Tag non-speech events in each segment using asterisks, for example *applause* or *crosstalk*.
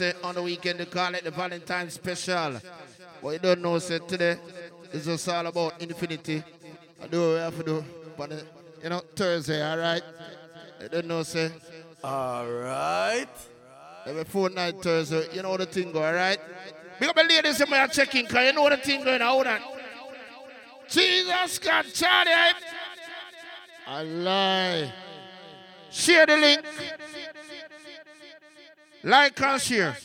say on the weekend they call it the Valentine special. But you don't know, say today it's just all about infinity. I do what we have to do. But, uh, you know, Thursday, all right? You don't know, say. All right. Every fortnight Thursday, you know the thing go, all right? Big up the ladies in my checking, because you know the thing going, hold on. Jesus God, Charlie. I lie. Share the link. Like and share.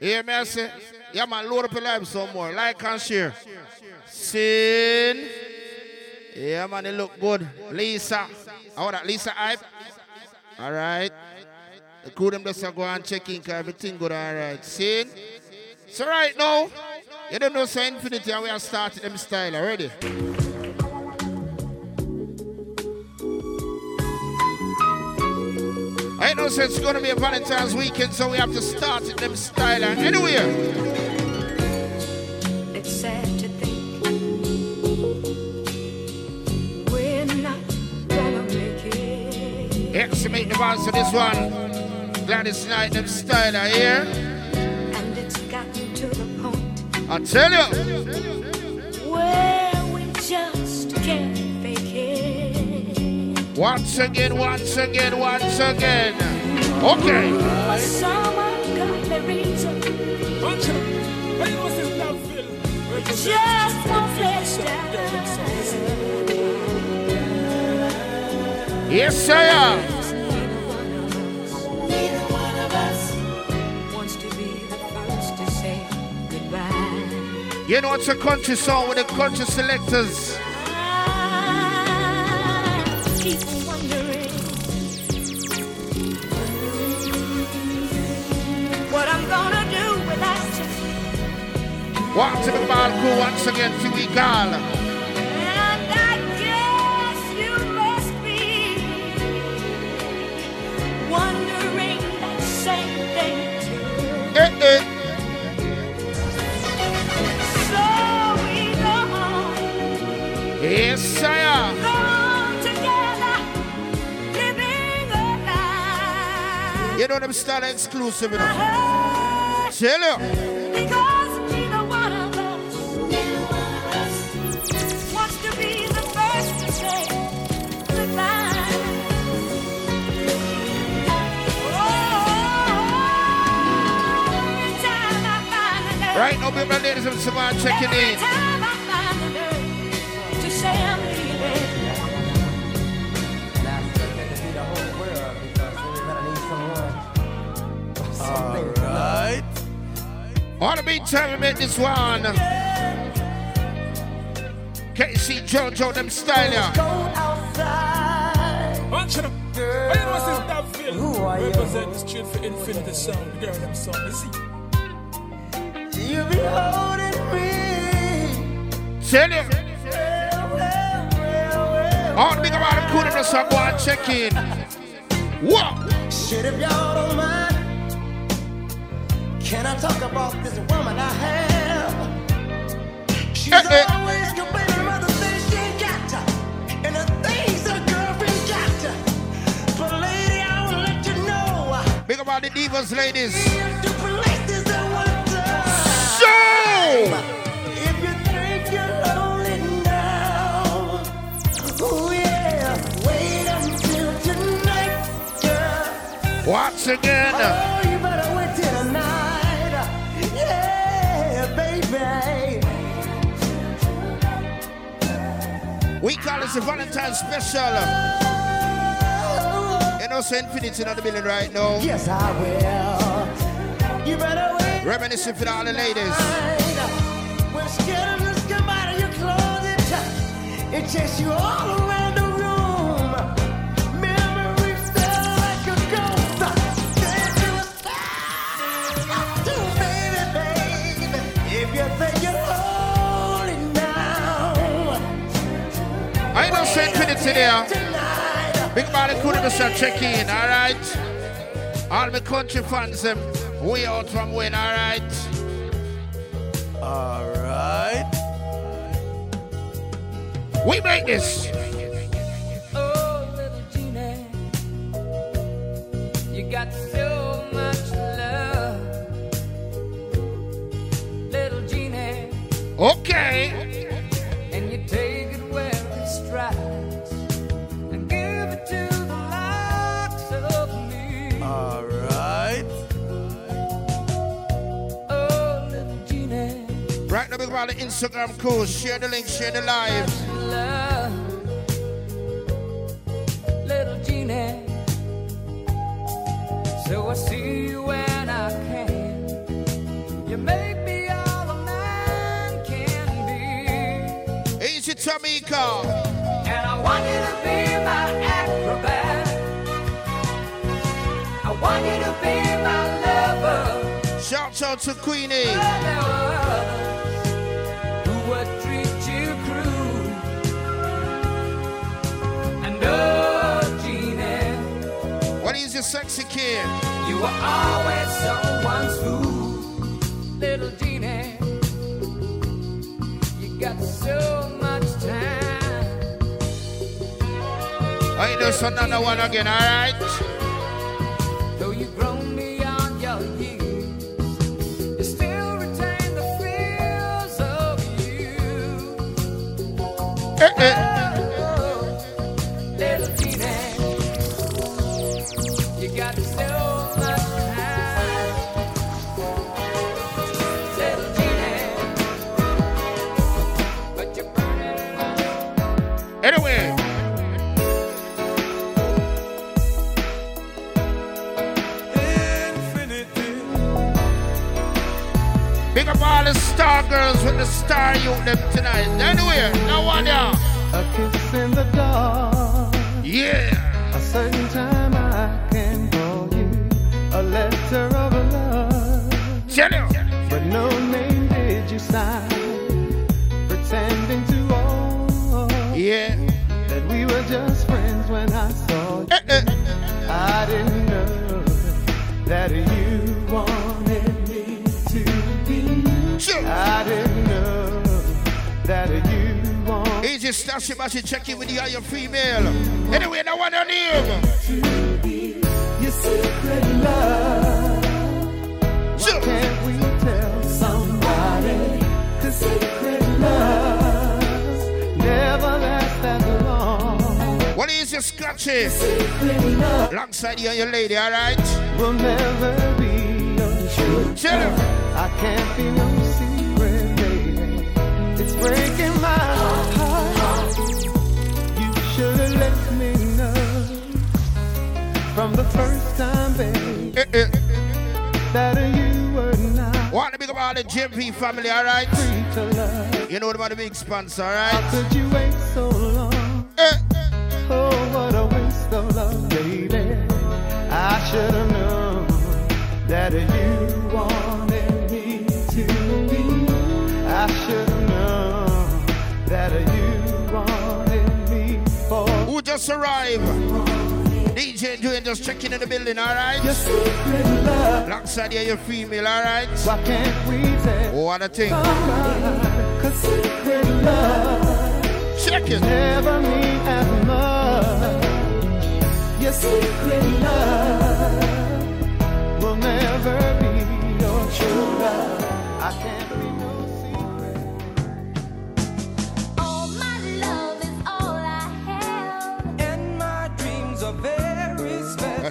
Hear me I say? Yeah, man, load up your life some more. Like and share. Sin. Yeah, man, it look good. Lisa. How that? Lisa Hype. All right. The crew them just go and check in because everything good all right. Sin. So right now, you don't know so infinity and we are starting them style already. I know so it's gonna be a Valentine's weekend, so we have to start it them style eh? anyway. It's sad to think we're not gonna make it. Estimate the voice of this one. Gladys Knight them style here. And it's gotten to the point I tell you. where Once again, once again, once again. Okay. Yes, sir. You know it's a country song with the country selectors. Walk to the ball crew once again till we call. And I guess you must be wondering that same thing too. Eh, eh. So we go on, Yes, sir. go on together, living a life. You know them style exclusive, you know. Tell you. Right now, people, ladies and gentlemen, checking every in. time I find the nerve to say I'm leaving. All right. On the meantime, we make this one. Can you see JoJo them style, yeah? Bunch of them. Girl, you know, since that film who are represent the street for Infinity Sound, the girl them song, you see. You be holding me. Tell you. All the big about the crew, them just go and check in. What? Shit, if y'all don't mind, can I talk about this woman I have? She's Eh, eh. always complaining about the things she ain't got, and the things her girlfriend got. But lady, I will let you know. Big about the divas, ladies. Once again. Oh, you better wait till tonight. Yeah, baby. We call this a Valentine special. Oh. You know, so Infinity in the building right now. Yes, I will. You better wait. Reminiscing for all the ladies. When scared of this come out of your closet, it chase you all around the room. Memories feel like a ghost. Then you start to baby, baby. If you think you're lonely now, I know so Infinity there. tonight. Big body could have start checking, alright? All my country fans, them, we out from win, alright? Alright. We make this. Oh, little Jeannie, you got so much love. Little Jeannie. Okay. Big about the Instagram crew. Share the link, share the live. love, little Jeannie. So I see you when I can. You make me all a man can be, Easy Tamika. and I want you to be my acrobat. I want you to be my lover. Shout out to Queenie. What is your sexy kid? You were always someone's fool, little Jeannie. You got so much time. I there's another one again, alright? Though you've girls with the star youth them tonight. Anyway, no one here. A kiss in the dark. Yeah. A certain time I can call you. A letter of a love. Tell. But no name stash it, she check in with you, are you female? Anyway, no one on your secret love. Can't we tell somebody? Cause secret love never lasts that long. What is your scratchy? Alongside you and your lady, alright? will never be untrue. Tell. I can't be no secret, baby. It's breaking my heart. From the first time, baby, Eh, eh. that you were not Want to big up all the JP family, to love. You know about the big sponsor, How alright? could you wait so long? Eh. Oh, what a waste of love, baby. I should have known that you wanted me to be. I should have known that you wanted me for Who just arrived? DJ just checking in the building, alright? your secret love. Alongside you, your female, alright? Why can't we tell oh, What a thing. Cause secret love Check it. never mean as much. Your secret love will never be your true love.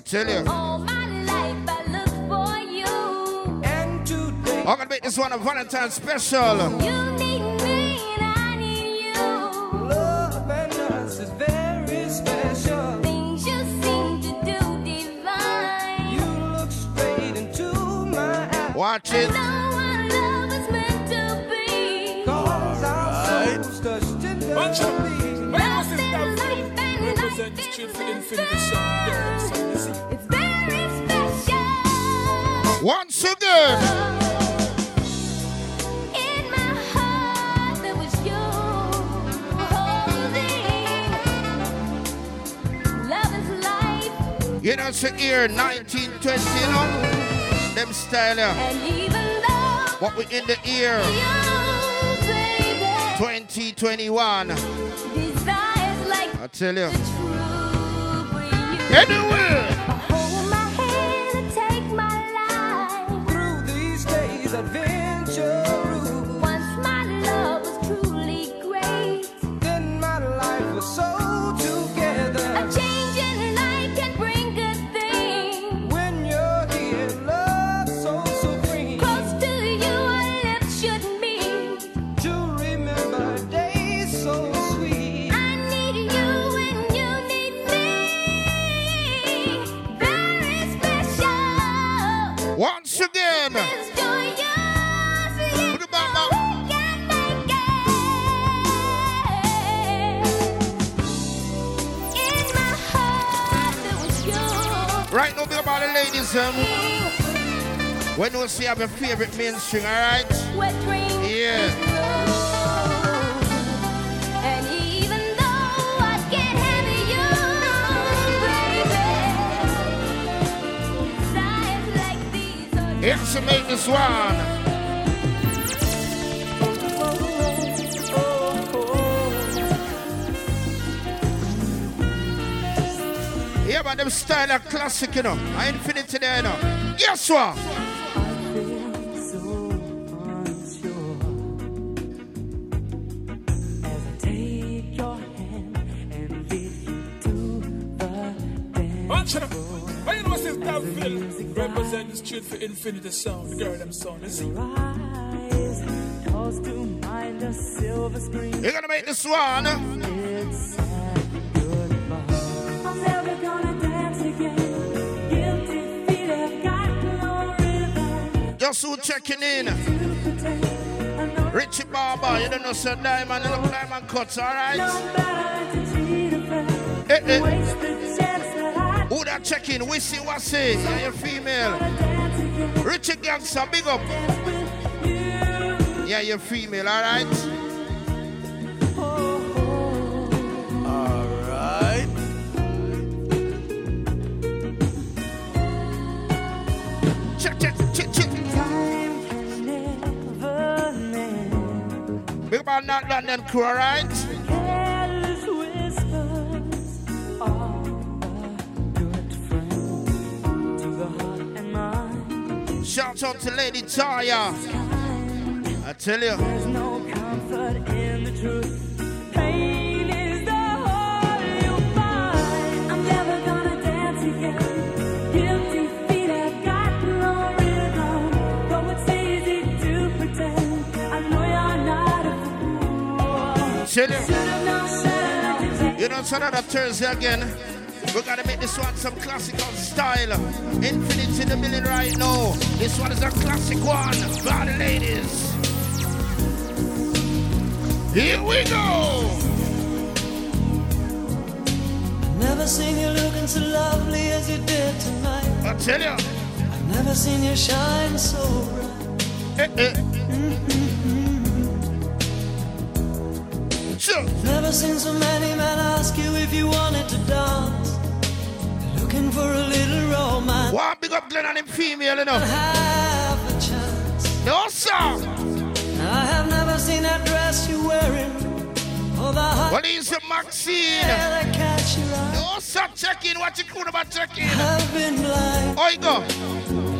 Tell you. All my life I look for you. And today, I'm gonna make this one a Valentine special. You need me and I need you. love and us is very special. Things you seem to do divine. You look straight into my eyes. Watch it. know what love is meant to be. Once. In my heart there was you. Love is life, You know, the year 1920, you know? Them style, yeah. and even though What we in the baby, 2021. desires like I tell you. the Right now, big about the ladies. Um, when you see have your favorite mainstream, all right? Wet dreams Yeah. grow. And even though I can't have you, baby, like these are Here's to make this one. Yeah, but them style are classic, you know. I infinity there, you know. Guess what? Watch. Why you know since that Phil represent the street for Infinity Sound, the girl them sound, you see. You're gonna make this one. Just who checking in. Richie Barber, you don't know Sir Diamond, you look Diamond Cuts, alright? Eh, eh. Who that checking? What say. Yeah, you're female. Richie Gangster, big up. Yeah, you're female, alright? Alright. Big up on that London crew, alright? Shout out to Lady Taya. I tell you. Tell you. You know, it's another Thursday again. We gotta make this one some classical style. Infinite in the million right now. This one is a classic one for the ladies. Here we go. Never seen you looking so lovely as you did tonight. I tell you. I've never seen you shine so bright. Eh, eh. Seen so many men ask you if you wanted to dance. Looking for a little romance. Big up Glenn and him female, know. Have a chance. No, sir. I have never seen that dress you're wearing. Oh, the hot What is it, Maxine? hair that catch your eye. No, sir. Check in. What you cool about check in? I've been blind. Oh, you go.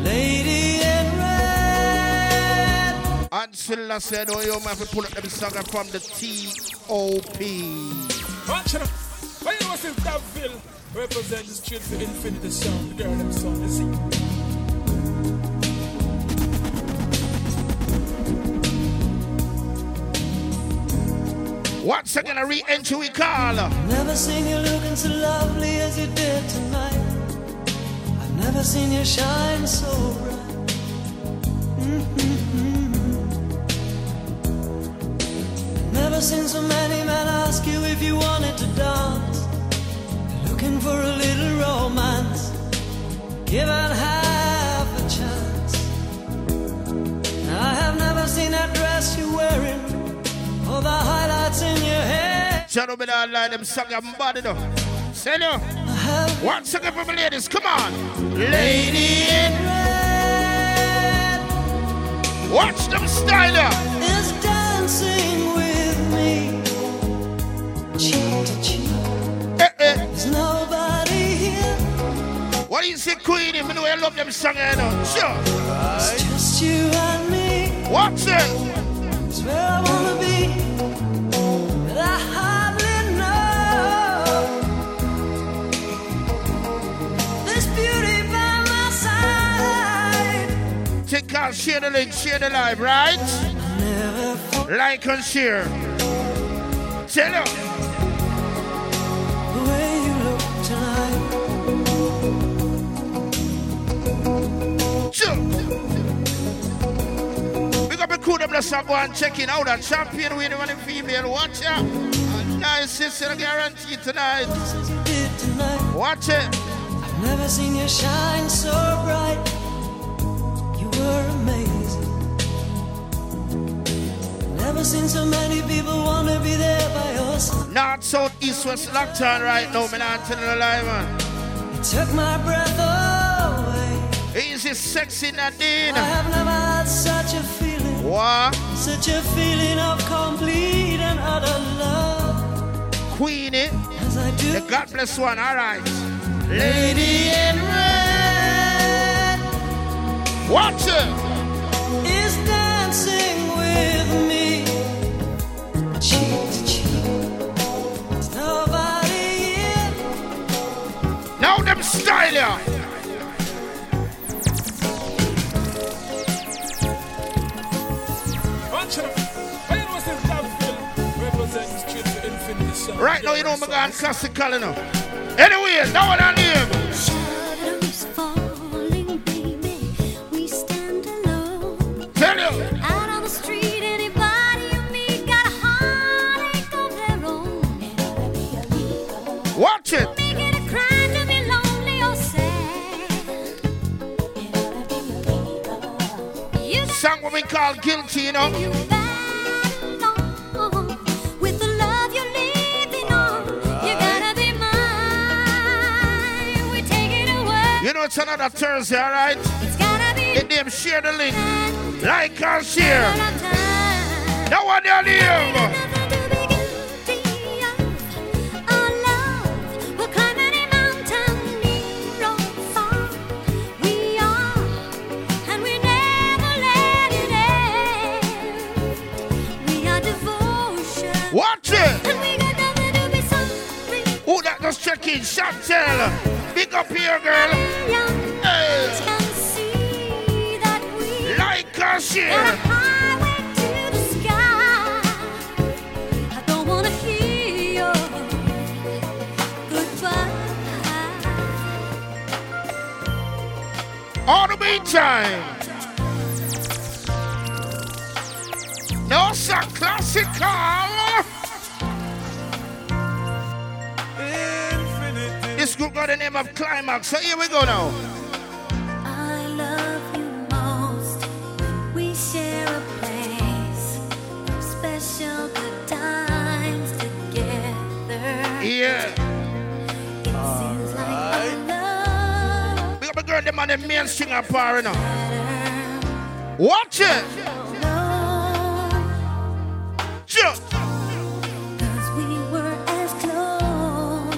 And Silla said, oh, you have to pull up them song from the T.O.P. Watch it up. Why you know since that Phil represent the street for Infinity Sound, the girl them sound, you see. Once again, a re-entry we call. Never seen you looking so lovely as you did tonight. I've never seen you shine so bright. Mm-hmm. Never seen so many men ask you if you wanted to dance. Looking for a little romance. Given half a chance. I have never seen that dress you're wearing. Or the highlights in your hair. To all like them song I'm body though. Say no. I Once again for my ladies, come on. Lady in red. Watch them style. is dancing. Cheek to there's nobody here. What do you say, Queen? If you know I love them song, you know. Sure. It's just you and me. Watch it. It's where I wanna be. But I hardly know. This beauty by my side. Take out, share the link, share the live, right? Like and share. Tell her. Bless her, go and check in out. A champion on the female. Watch out. Nice sister guarantee tonight. Watch it. I've never seen you shine so bright. You were amazing. Never seen so many people want to be there by your side. North, south, east, west, locked on right now. Me not telling a lie, man. You took my breath away. Easy, sexy Nadine. I have never had such a feeling. What? Such a feeling of complete and utter love. Queenie. As I do. The God bless one. All right. Lady in red Watch it. is dancing with me. Cheek to cheek. Nobody here. Now them style ya. Right now, you know, my God, classical enough. Anyway, now what I name. Shadows falling, baby. We stand alone. Tell you. Out on the street, anybody you meet got a heartache of their own. Watch it. Make it a crime to be lonely or sad. Song what we call guilty, you know. It's another Thursday, all right? It's gotta be Let them share the link. Like and share. another one they name. Nothing to be guilty of. Our love will climb any mountain near or far. We are, and we never let it end. We are devotion, Watch it. and we got nothing to be sorry. Who that just check in? Chantel. Big up here, girl. All the meantime. No, sir, classical. Infinity. This group got the name of Climax. So here we go now. I love you most. We share a place, special good times together. Yeah. Girl, them on the main singer power now. Watch it. Close.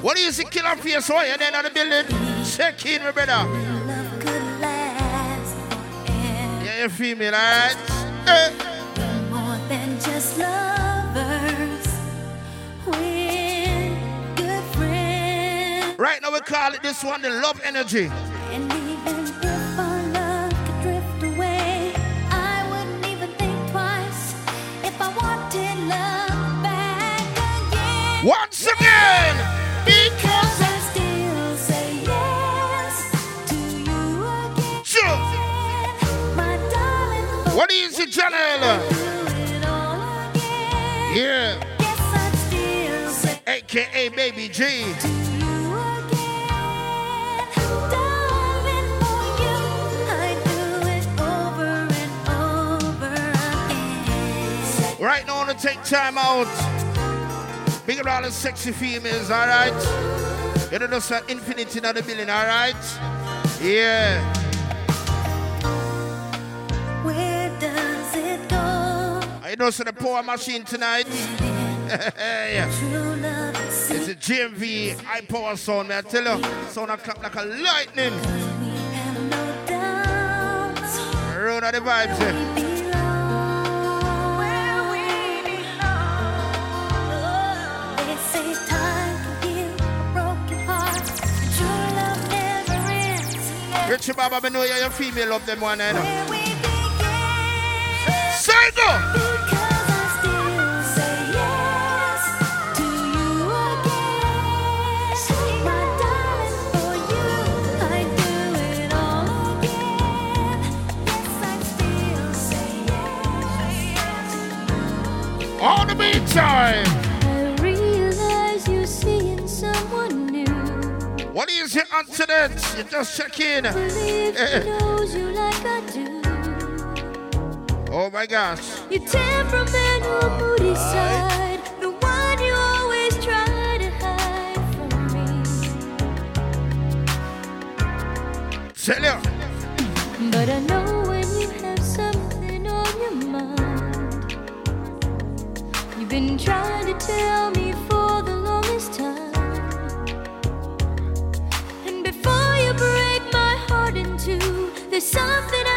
What is it, killer face? Why you then on the building? Check in, my brother. Yeah, you feel me, right? Eh. More than just lovers. We're good friends. Right now we call it this one the love energy. Again. Once again, Because I still say yes to you again. sure. My darling, What is it, Janelle? do it all again. Yeah, Yes, I'd still say aka Baby G. to you again. Darling, for you, I'd do it over and over again. Right now, I want to take time out. Big all the sexy females, alright? You know, just an infinity in the building, alright? Yeah. Where does it go? I know so the power machine tonight. *laughs* yeah. It's a GMV high power sound, man. I tell you, sound a clap like a lightning. we have no doubts. Run of the vibes, eh? Richie Baba, I know you're female, love them one, eh, I know. Where we began. Say go! Because I still say yes you again. My What is your answer? You just check in. Eh. you like. Oh my gosh. Your temperamental, moody side, the one you always try to hide from me. Tell you. But I know when you have something on your mind. You've been trying to tell me there's something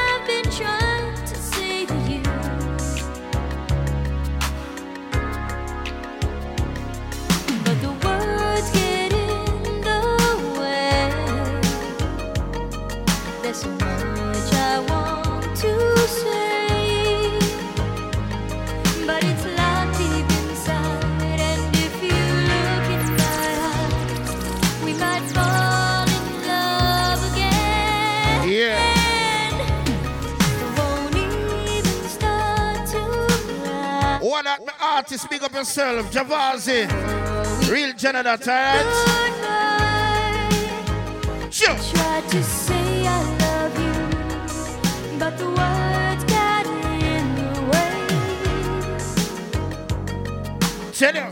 artist, big up yourself. Javazi. Real Canada, alright? Sure. Tried to say I love you, but the words got in the way. Tell you.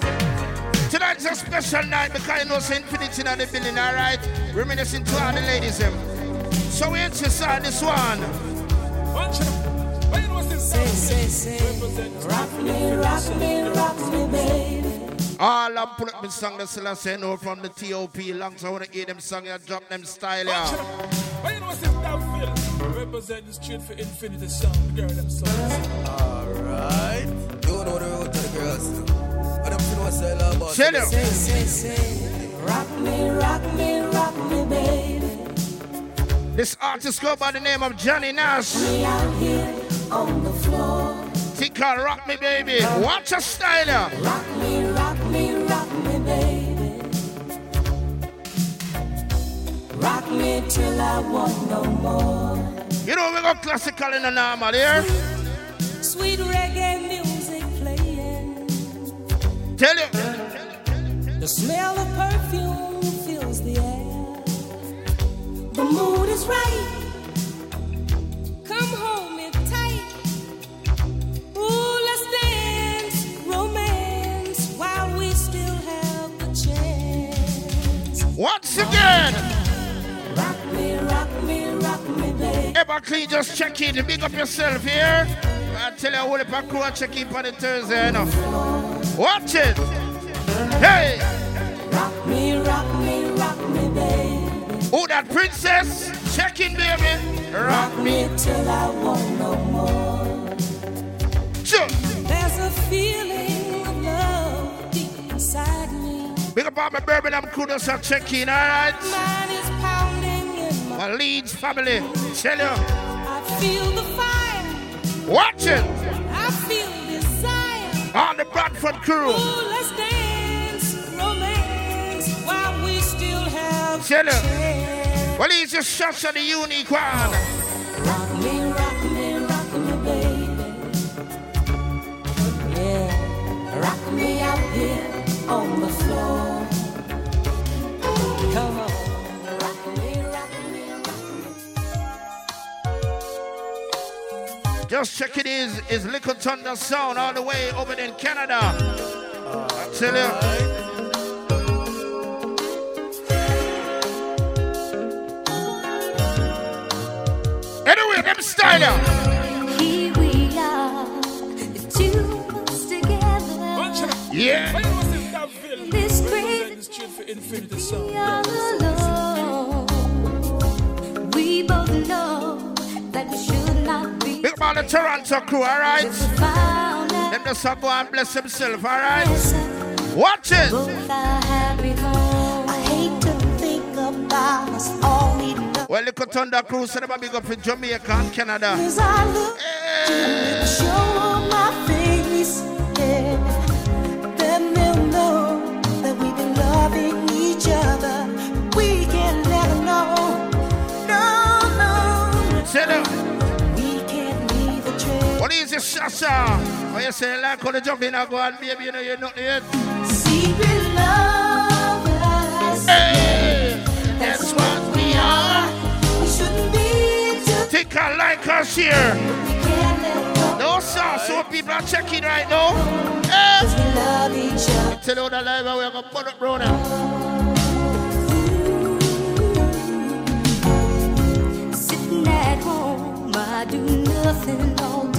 Tonight's a special night because you know St. Infinity in the building, alright? Reminiscing to all the ladies. Them. So we inside this one. All I'm put up in song that still I say no from the TOP lungs. I want to hear them song and drop them style, Bunch yeah. of you know this Daville Represent the street for infinity sound girl them songs Alright. You know the road to the girls. And I'm feeling what's all about. Tell you. Say, say, say. Rock me, rock me, rock me, baby. This artist go by the name of Johnny Nash. On the floor. Called Rock Me Baby. Watch your style. Rock me, rock me, rock me, baby. Rock me till I want no more. You know we go classical in the normal here. Sweet reggae music playing. Tell you. The smell of perfume fills the air. The mood is right. Once again. Rock me, rock me, rock me, baby. Ever clean, just check in. Big up yourself here. I tell you, what if I crew and check in for the Thursday, know. Watch it. Hey, Rock me, rock me, rock me, baby. who that princess? Check in, baby. Rock Rock me till I want no more. Sure. There's a feeling of love deep inside me. Big up all my Birmingham crew, just a check in, alright? Mine is pounding in my. Leeds family. Tell you. I feel the fire. Watch it. I feel desire. On the Bradford crew. Ooh, let's dance, romance, while we still have Tell you. Well, he's just of the unique one. Rock me, rock Just check it is is Little Thunder Sound all the way over in Canada. I tell you. Anyway, them style. yeah. Here we are, the two of us together. Yeah. Why you know this Daville crazy the street for infinity sound we are girl them songs alone. We both know that we should man, the Toronto crew, alright? Them just go and bless himself, alright? Watch it. all. Well, Little Thunder crew, so them a big up in Jamaica and Canada. Look Hey. What is it, Shasha? What you say, like how the jump in go on, baby, you know you're not yet. Secret lovers. Hey, that's what we are. We shouldn't be too Think I like us here. we can't let go. No, sir, so people are checking right now. Hey. We love each other. Tell you the live we're gonna put up, bro, now. Sitting at home, I do nothing all day.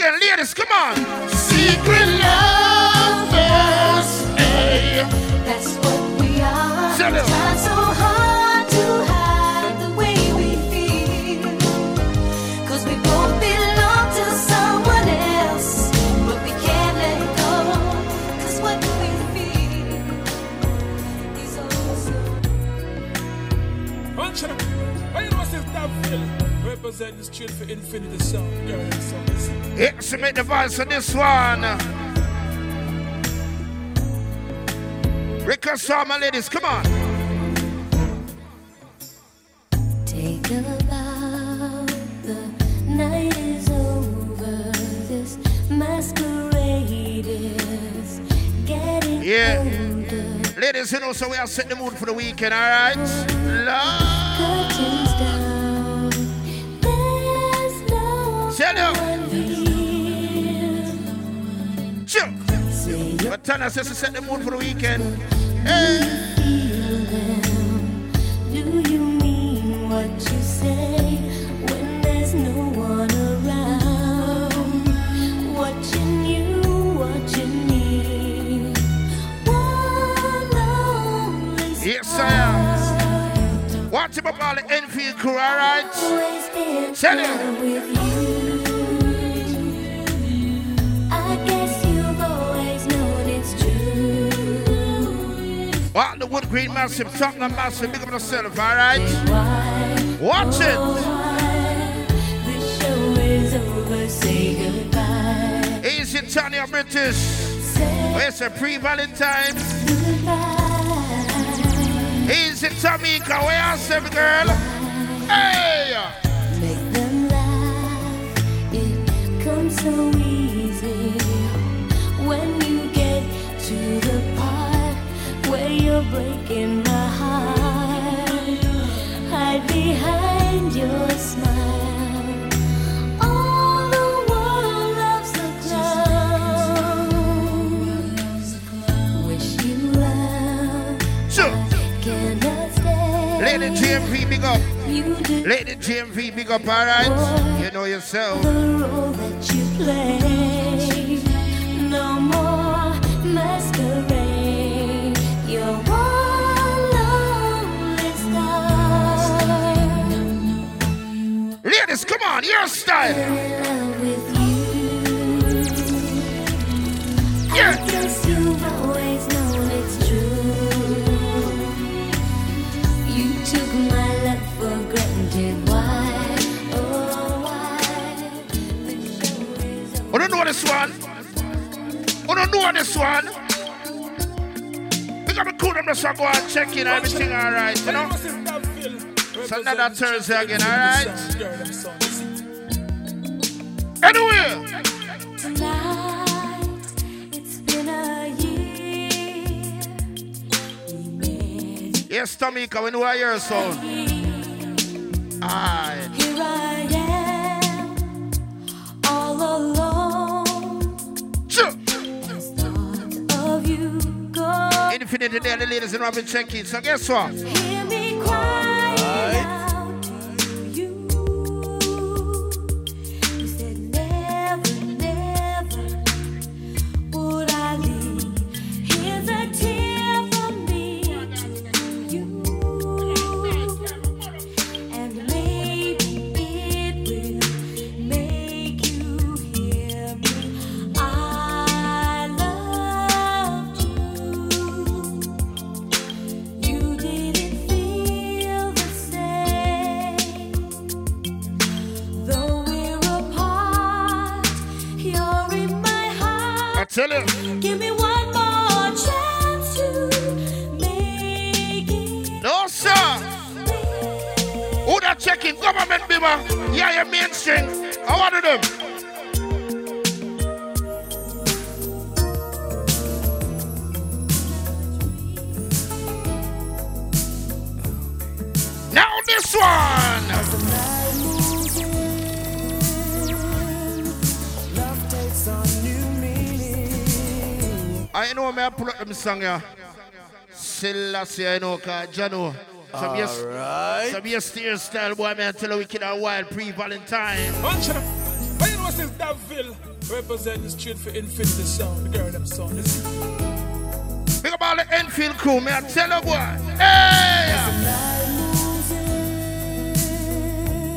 again, ladies, come on. secret lovers. Hey. That's what we are. Tell you. Trying so hard to hide the way we feel. Cause we both belong to someone else. But we can't let go. Cause what we feel is also. One shot. Why you know what's this Davville? Represent the street for Infinity Sound. You heard them Listen. Estimate the voice on this one. Request for my ladies, come on. Take a bow, the night is over. This masquerade is getting Yeah. older. Ladies, you know, so we are setting the mood for the weekend, all right? Love. Curtains down. There's no Tana says to set the mood for the weekend. Hey. feel them. Do you mean what you say when there's no one around? Watching you, watching me. One lonely Yes, I am. Watch him up all the Enfield crew, all right? Always been Tell you. What the Wood Green Massive, Tottenham Massive, big up yourself, all right? Watch it. this show is over? Say goodbye. Easy Tanya British. Where's the pre-Valentine? goodbye. Easy Tamika, where are you, girl? Hey! Make them laugh. It comes so easy stay. Lady GMV, big up. You do Lady GMV, big up, all right? You know yourself. Your style. In love with you. I Yeah. you've always known it's true. You took my love for granted. Why? Oh, why? The show. I don't know this one. I don't know this one. We got to cool just go and check in everything, all right, you know know? what's this Davville? So Represent another the Thursday again, alright? Sound. You heard them sound. Listen. Anyway, Tonight, it's been a year. Yes, Tamika, know I hear sound. Aye. Here I am, all alone. Sure. Just thought of you go. Infinity there, the ladies and Robin check in. So guess what? Hear song yeah. Selassie I know cause Jano. Some yes, Alright. some yes steer style boy man tell a wicked and wild pre-Valentine. Watch it. But you know since Daville represent the street for Infinity Sound, the girl them sound. You see? Big up all the Enfield crew, man. Tell a boy. Hey!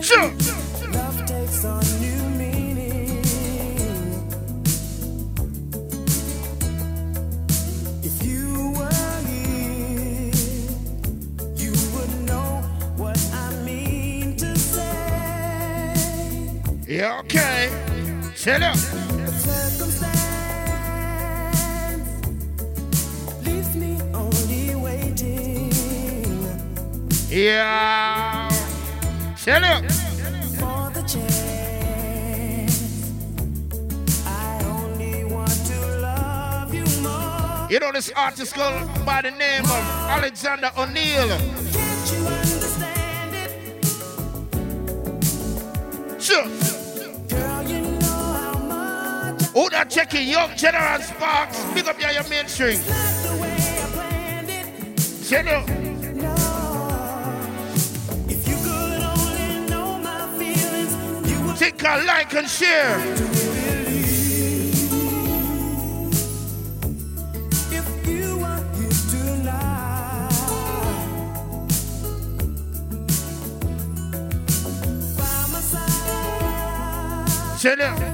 Sure. Yeah, okay. Tell waiting Yeah. Tell love you more. You know this artist called by the name of Alexander O'Neal. Can't you understand it? Sure. Who that checking Young General Sparks? Big up your, mainstream. that's the way I planned it. Tell ya. No.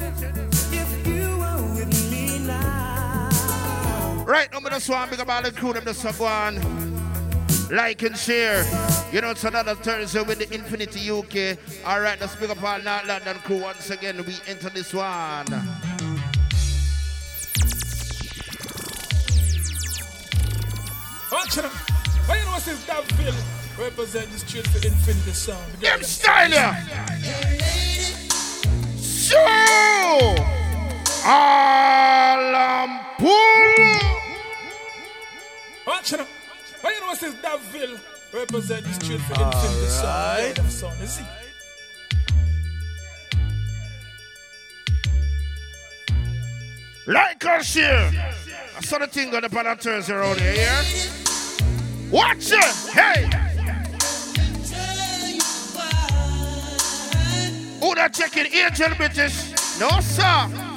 Now. Right, number this one, big up all the crew, them just go on. Like and share. You know, it's another Thursday with the Infinity UK. All right, let's big up all North London crew once again. We enter this one. Watch it. But you know since Daville represent the street for Infinity Sound, Them them style ya. So, Alam Pool. Watch it. But you know since Daville represent the street for Infinity Sound, the girl Alright. them sound. You see? Like and share. I saw the thing on the pan on Thursday around here, yeah? Watch it. Hey. Who that checking Angel British? No, sir.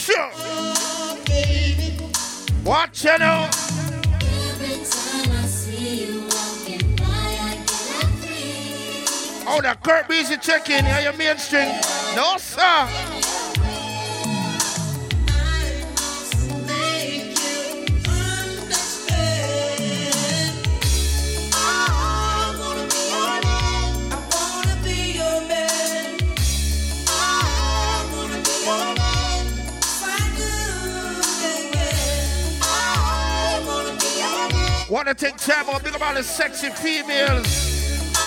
Sure. Watch it now. Oh, that Kurt Beasley checking. Are you mainstream? No, sir. Want to take time out, big about the sexy females.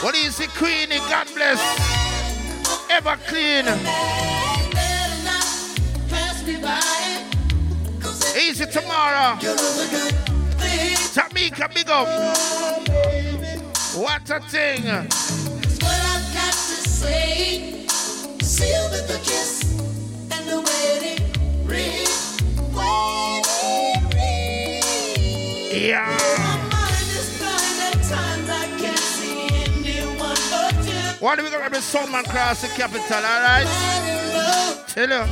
What is the queenie? God bless. Ever clean. Easy tomorrow. Tamika, big up. What a thing. Yeah. What do we got to Solomon Cross the capital, alright? Tell you.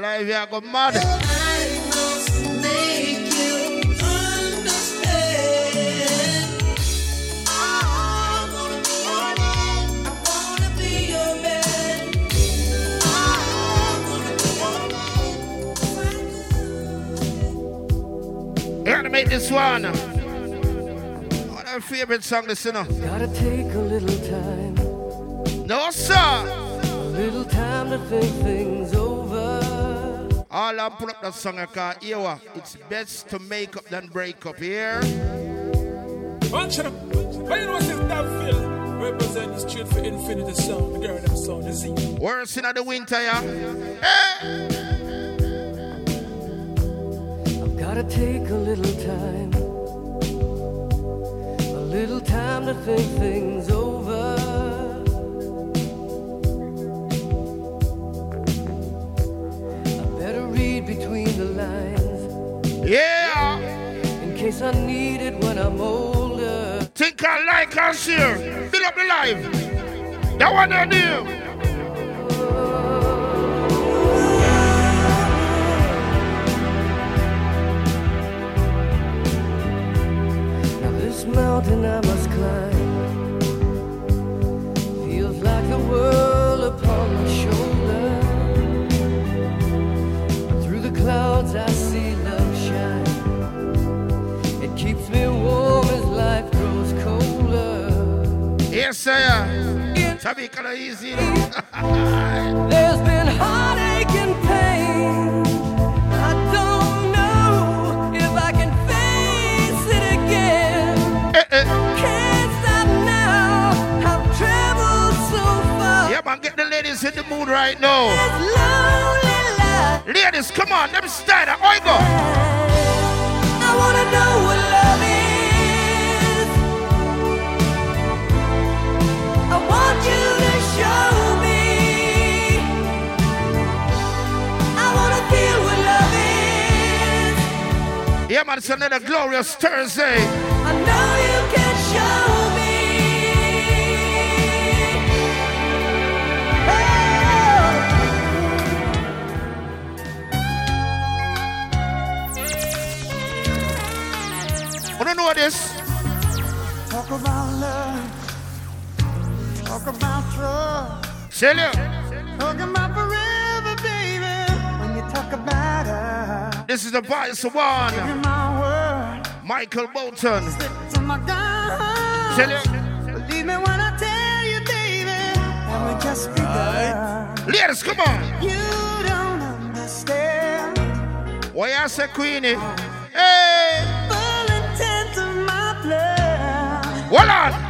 Live here, go mad. Be be be gotta make this one. What my favorite song, listen up. Gotta take a little time, No, sir. a little time to think things over. All I'm put up that song I call Ewa. It's best to make up than break up here. Bunch of them. But you know what's this Daville represent the street for infinity sound, the girl them sound, the Z. Worse in the winter, yeah. Eh. I've gotta take a little time, a little time to think things over. I better read between the lines Yeah. in case I need it when I'm older. Think I like and share. Fill up the live. That one I do. Mountain I must climb feels like the world upon my shoulder. Through the clouds I see love shine. It keeps me warm as life grows colder. Yes, sir. Ka na easy. Ladies in the mood right now. This lonely life. Ladies, come on, let me start. I go. I wanna know what love is. I want you to show me. I wanna feel what love is. Yeah, man, it's another glorious Thursday. I know you can show don't know this. Talk about love. Talk about trust. You, Talk about forever, baby. When you talk about us. this is the voice of one. Give my word. Michael Bolton. Slip to my gun. Tell you, Believe me when I tell you, baby. And we just begun. ladies, come on. You don't understand. Why I say Queenie? Hey, hold on.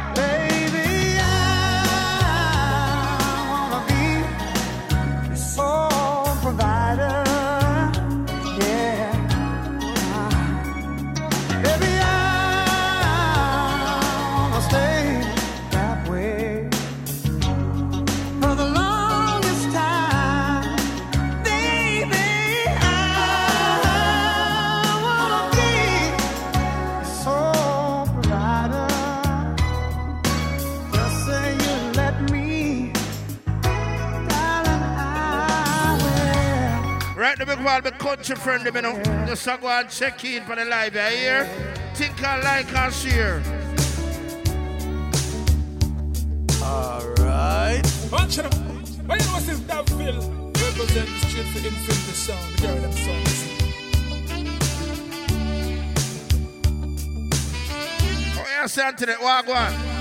Will. Right, the big one, the country friend, you know. Just to go and check in for the live you here. Think I like and share. Alright. Bunch of them. But you know what's this Daville represent the street for infinity sound, the girl them sound, the Oh, yeah, say Anthony, walk one.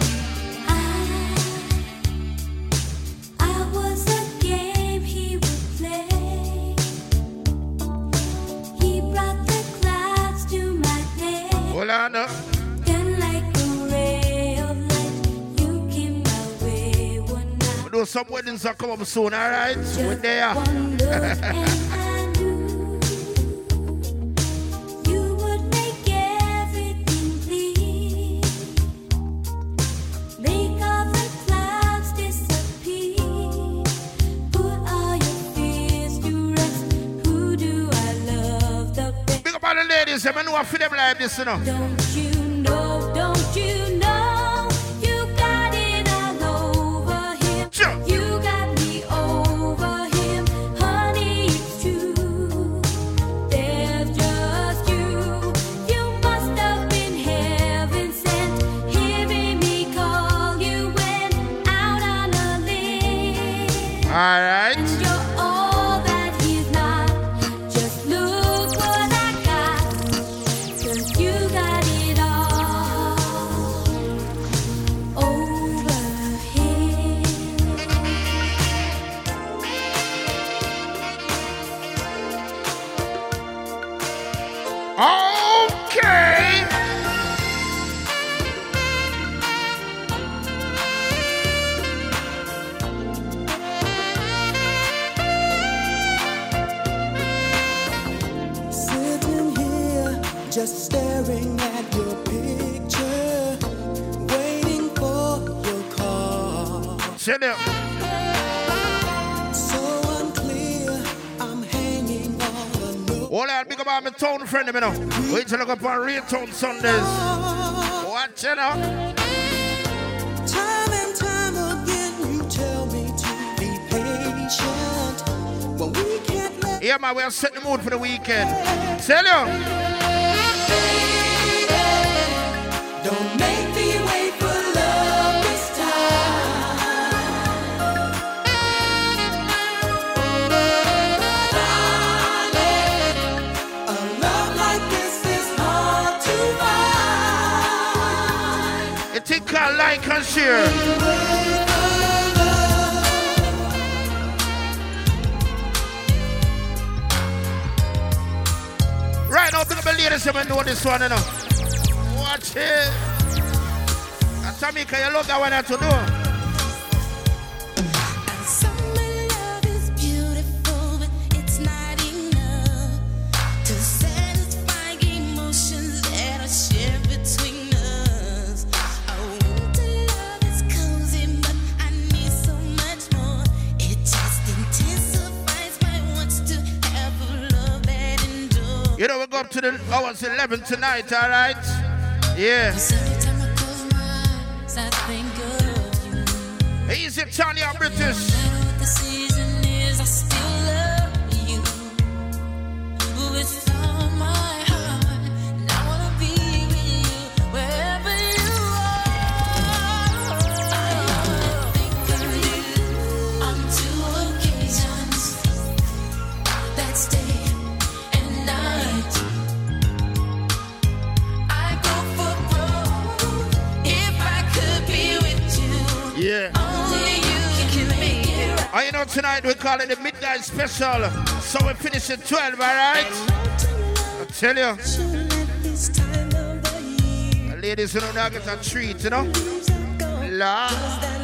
We do some weddings come up soon, all right? We're there. *laughs* all the ladies, I know I feel them like this, you know? Raintown friend, you know. Wait till I go up on Raintown Sundays. Watch it out. Time and time again, you tell me to be patient. But we can't let yeah, my, we're setting the mood for the weekend. Tell you. Don't make and share. Right now, the ladies if you know this one, you know. Watch it. Tamika, you look at what I have to do? up to the hours 11 tonight, all right? Yeah. Easy, Tanya British. I you know tonight we're calling the midnight special. So we're finishing 12, alright? I tell you. The ladies, you know, now get a treat, you know? Love.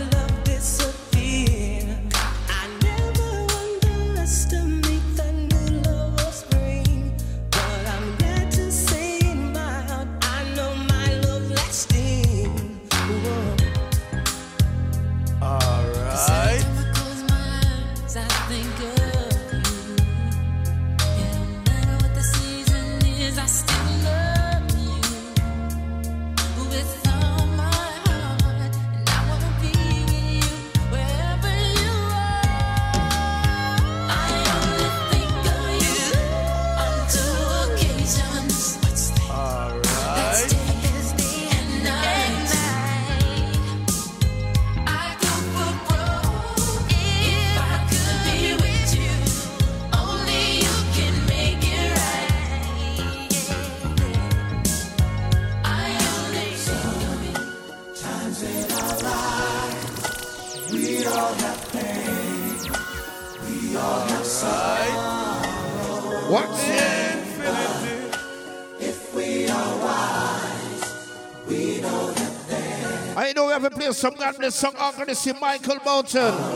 some God bless some uncle to see Michael Bolton.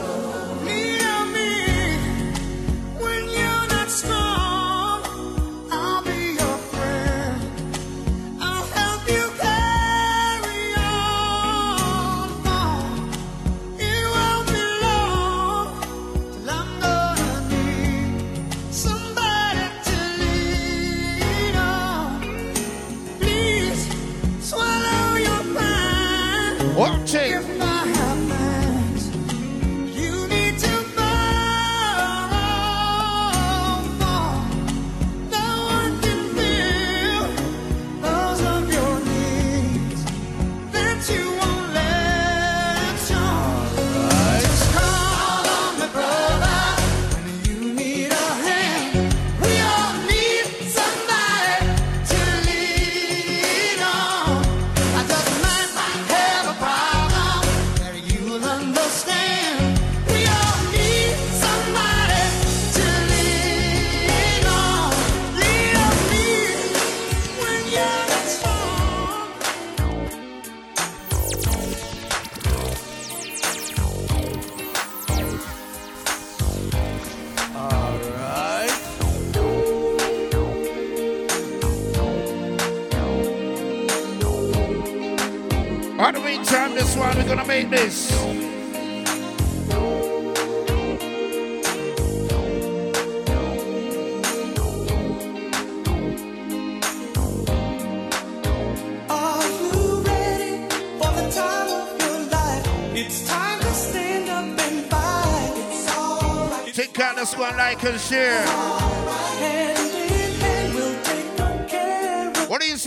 One.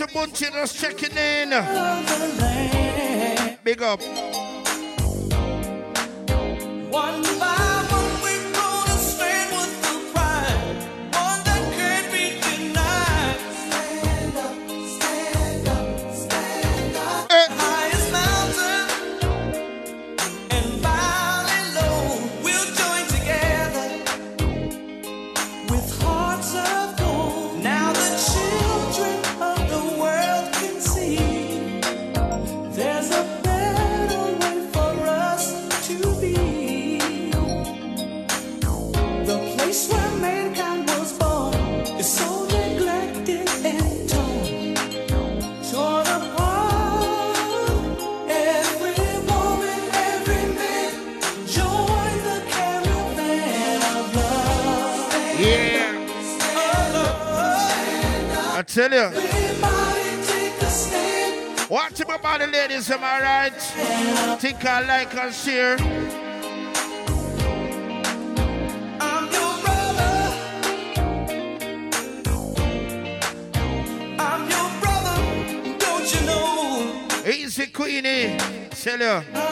Lisa Bunting is checking in. Big up. tell you. Watch him about the ladies, am I right? Think I like and share. Easy Queenie, tell you.